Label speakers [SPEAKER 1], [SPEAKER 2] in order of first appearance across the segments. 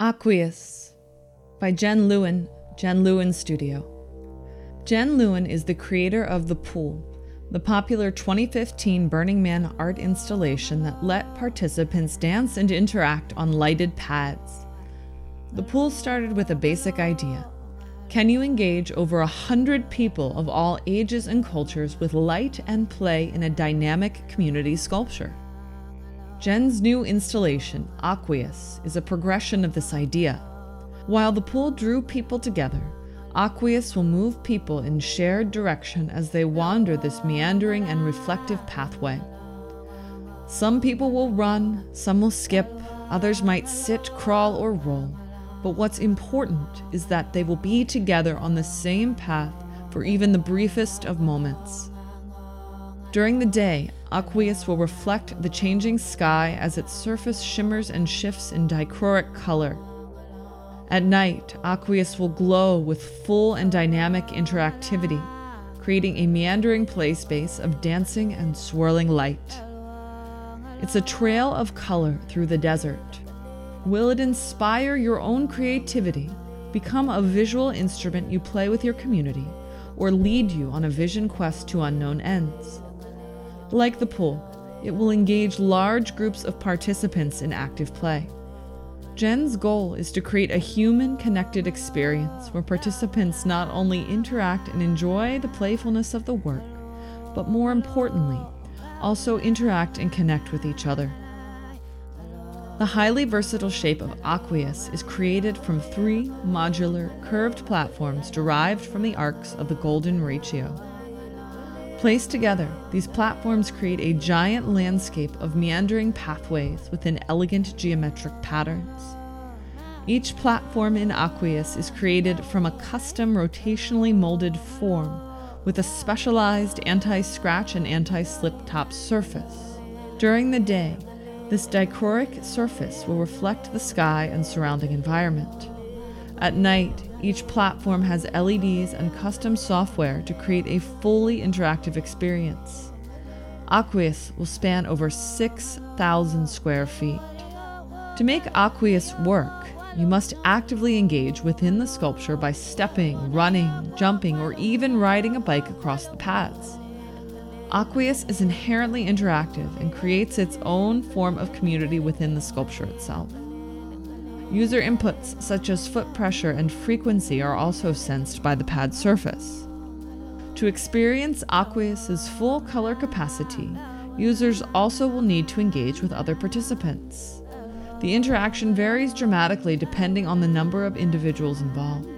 [SPEAKER 1] Aqueous by Jen Lewin, Jen Lewin Studio. Jen Lewin is the creator of The Pool, the popular 2015 Burning Man art installation that let participants dance and interact on lighted pads. The pool started with a basic idea. Can you engage over a hundred people of all ages and cultures with light and play in a dynamic community sculpture? Jen's new installation, Aqueous, is a progression of this idea. While the pool drew people together, Aqueous will move people in shared direction as they wander this meandering and reflective pathway. Some people will run, some will skip, others might sit, crawl, or roll. But what's important is that they will be together on the same path for even the briefest of moments. During the day, Aqueous will reflect the changing sky as its surface shimmers and shifts in dichroic color. At night, Aqueous will glow with full and dynamic interactivity, creating a meandering play space of dancing and swirling light. It's a trail of color through the desert. Will it inspire your own creativity, become a visual instrument you play with your community, or lead you on a vision quest to unknown ends? Like the pool, it will engage large groups of participants in active play. Jen's goal is to create a human connected experience where participants not only interact and enjoy the playfulness of the work, but more importantly, also interact and connect with each other. The highly versatile shape of Aqueous is created from three modular, curved platforms derived from the arcs of the Golden Ratio. Placed together, these platforms create a giant landscape of meandering pathways within elegant geometric patterns. Each platform in Aqueous is created from a custom rotationally molded form with a specialized anti scratch and anti slip top surface. During the day, this dichroic surface will reflect the sky and surrounding environment. At night, each platform has LEDs and custom software to create a fully interactive experience. Aqueous will span over 6,000 square feet. To make Aqueous work, you must actively engage within the sculpture by stepping, running, jumping, or even riding a bike across the paths. Aqueous is inherently interactive and creates its own form of community within the sculpture itself. User inputs such as foot pressure and frequency are also sensed by the pad surface. To experience Aqueous's full color capacity, users also will need to engage with other participants. The interaction varies dramatically depending on the number of individuals involved.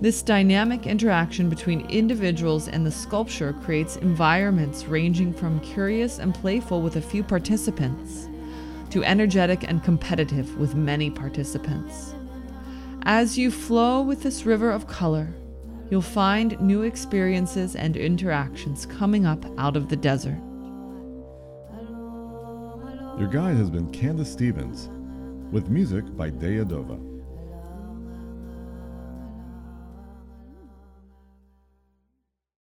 [SPEAKER 1] This dynamic interaction between individuals and the sculpture creates environments ranging from curious and playful with a few participants to energetic and competitive with many participants. As you flow with this river of color, you'll find new experiences and interactions coming up out of the desert.
[SPEAKER 2] Your guide has been Candace Stevens, with music by Deadova.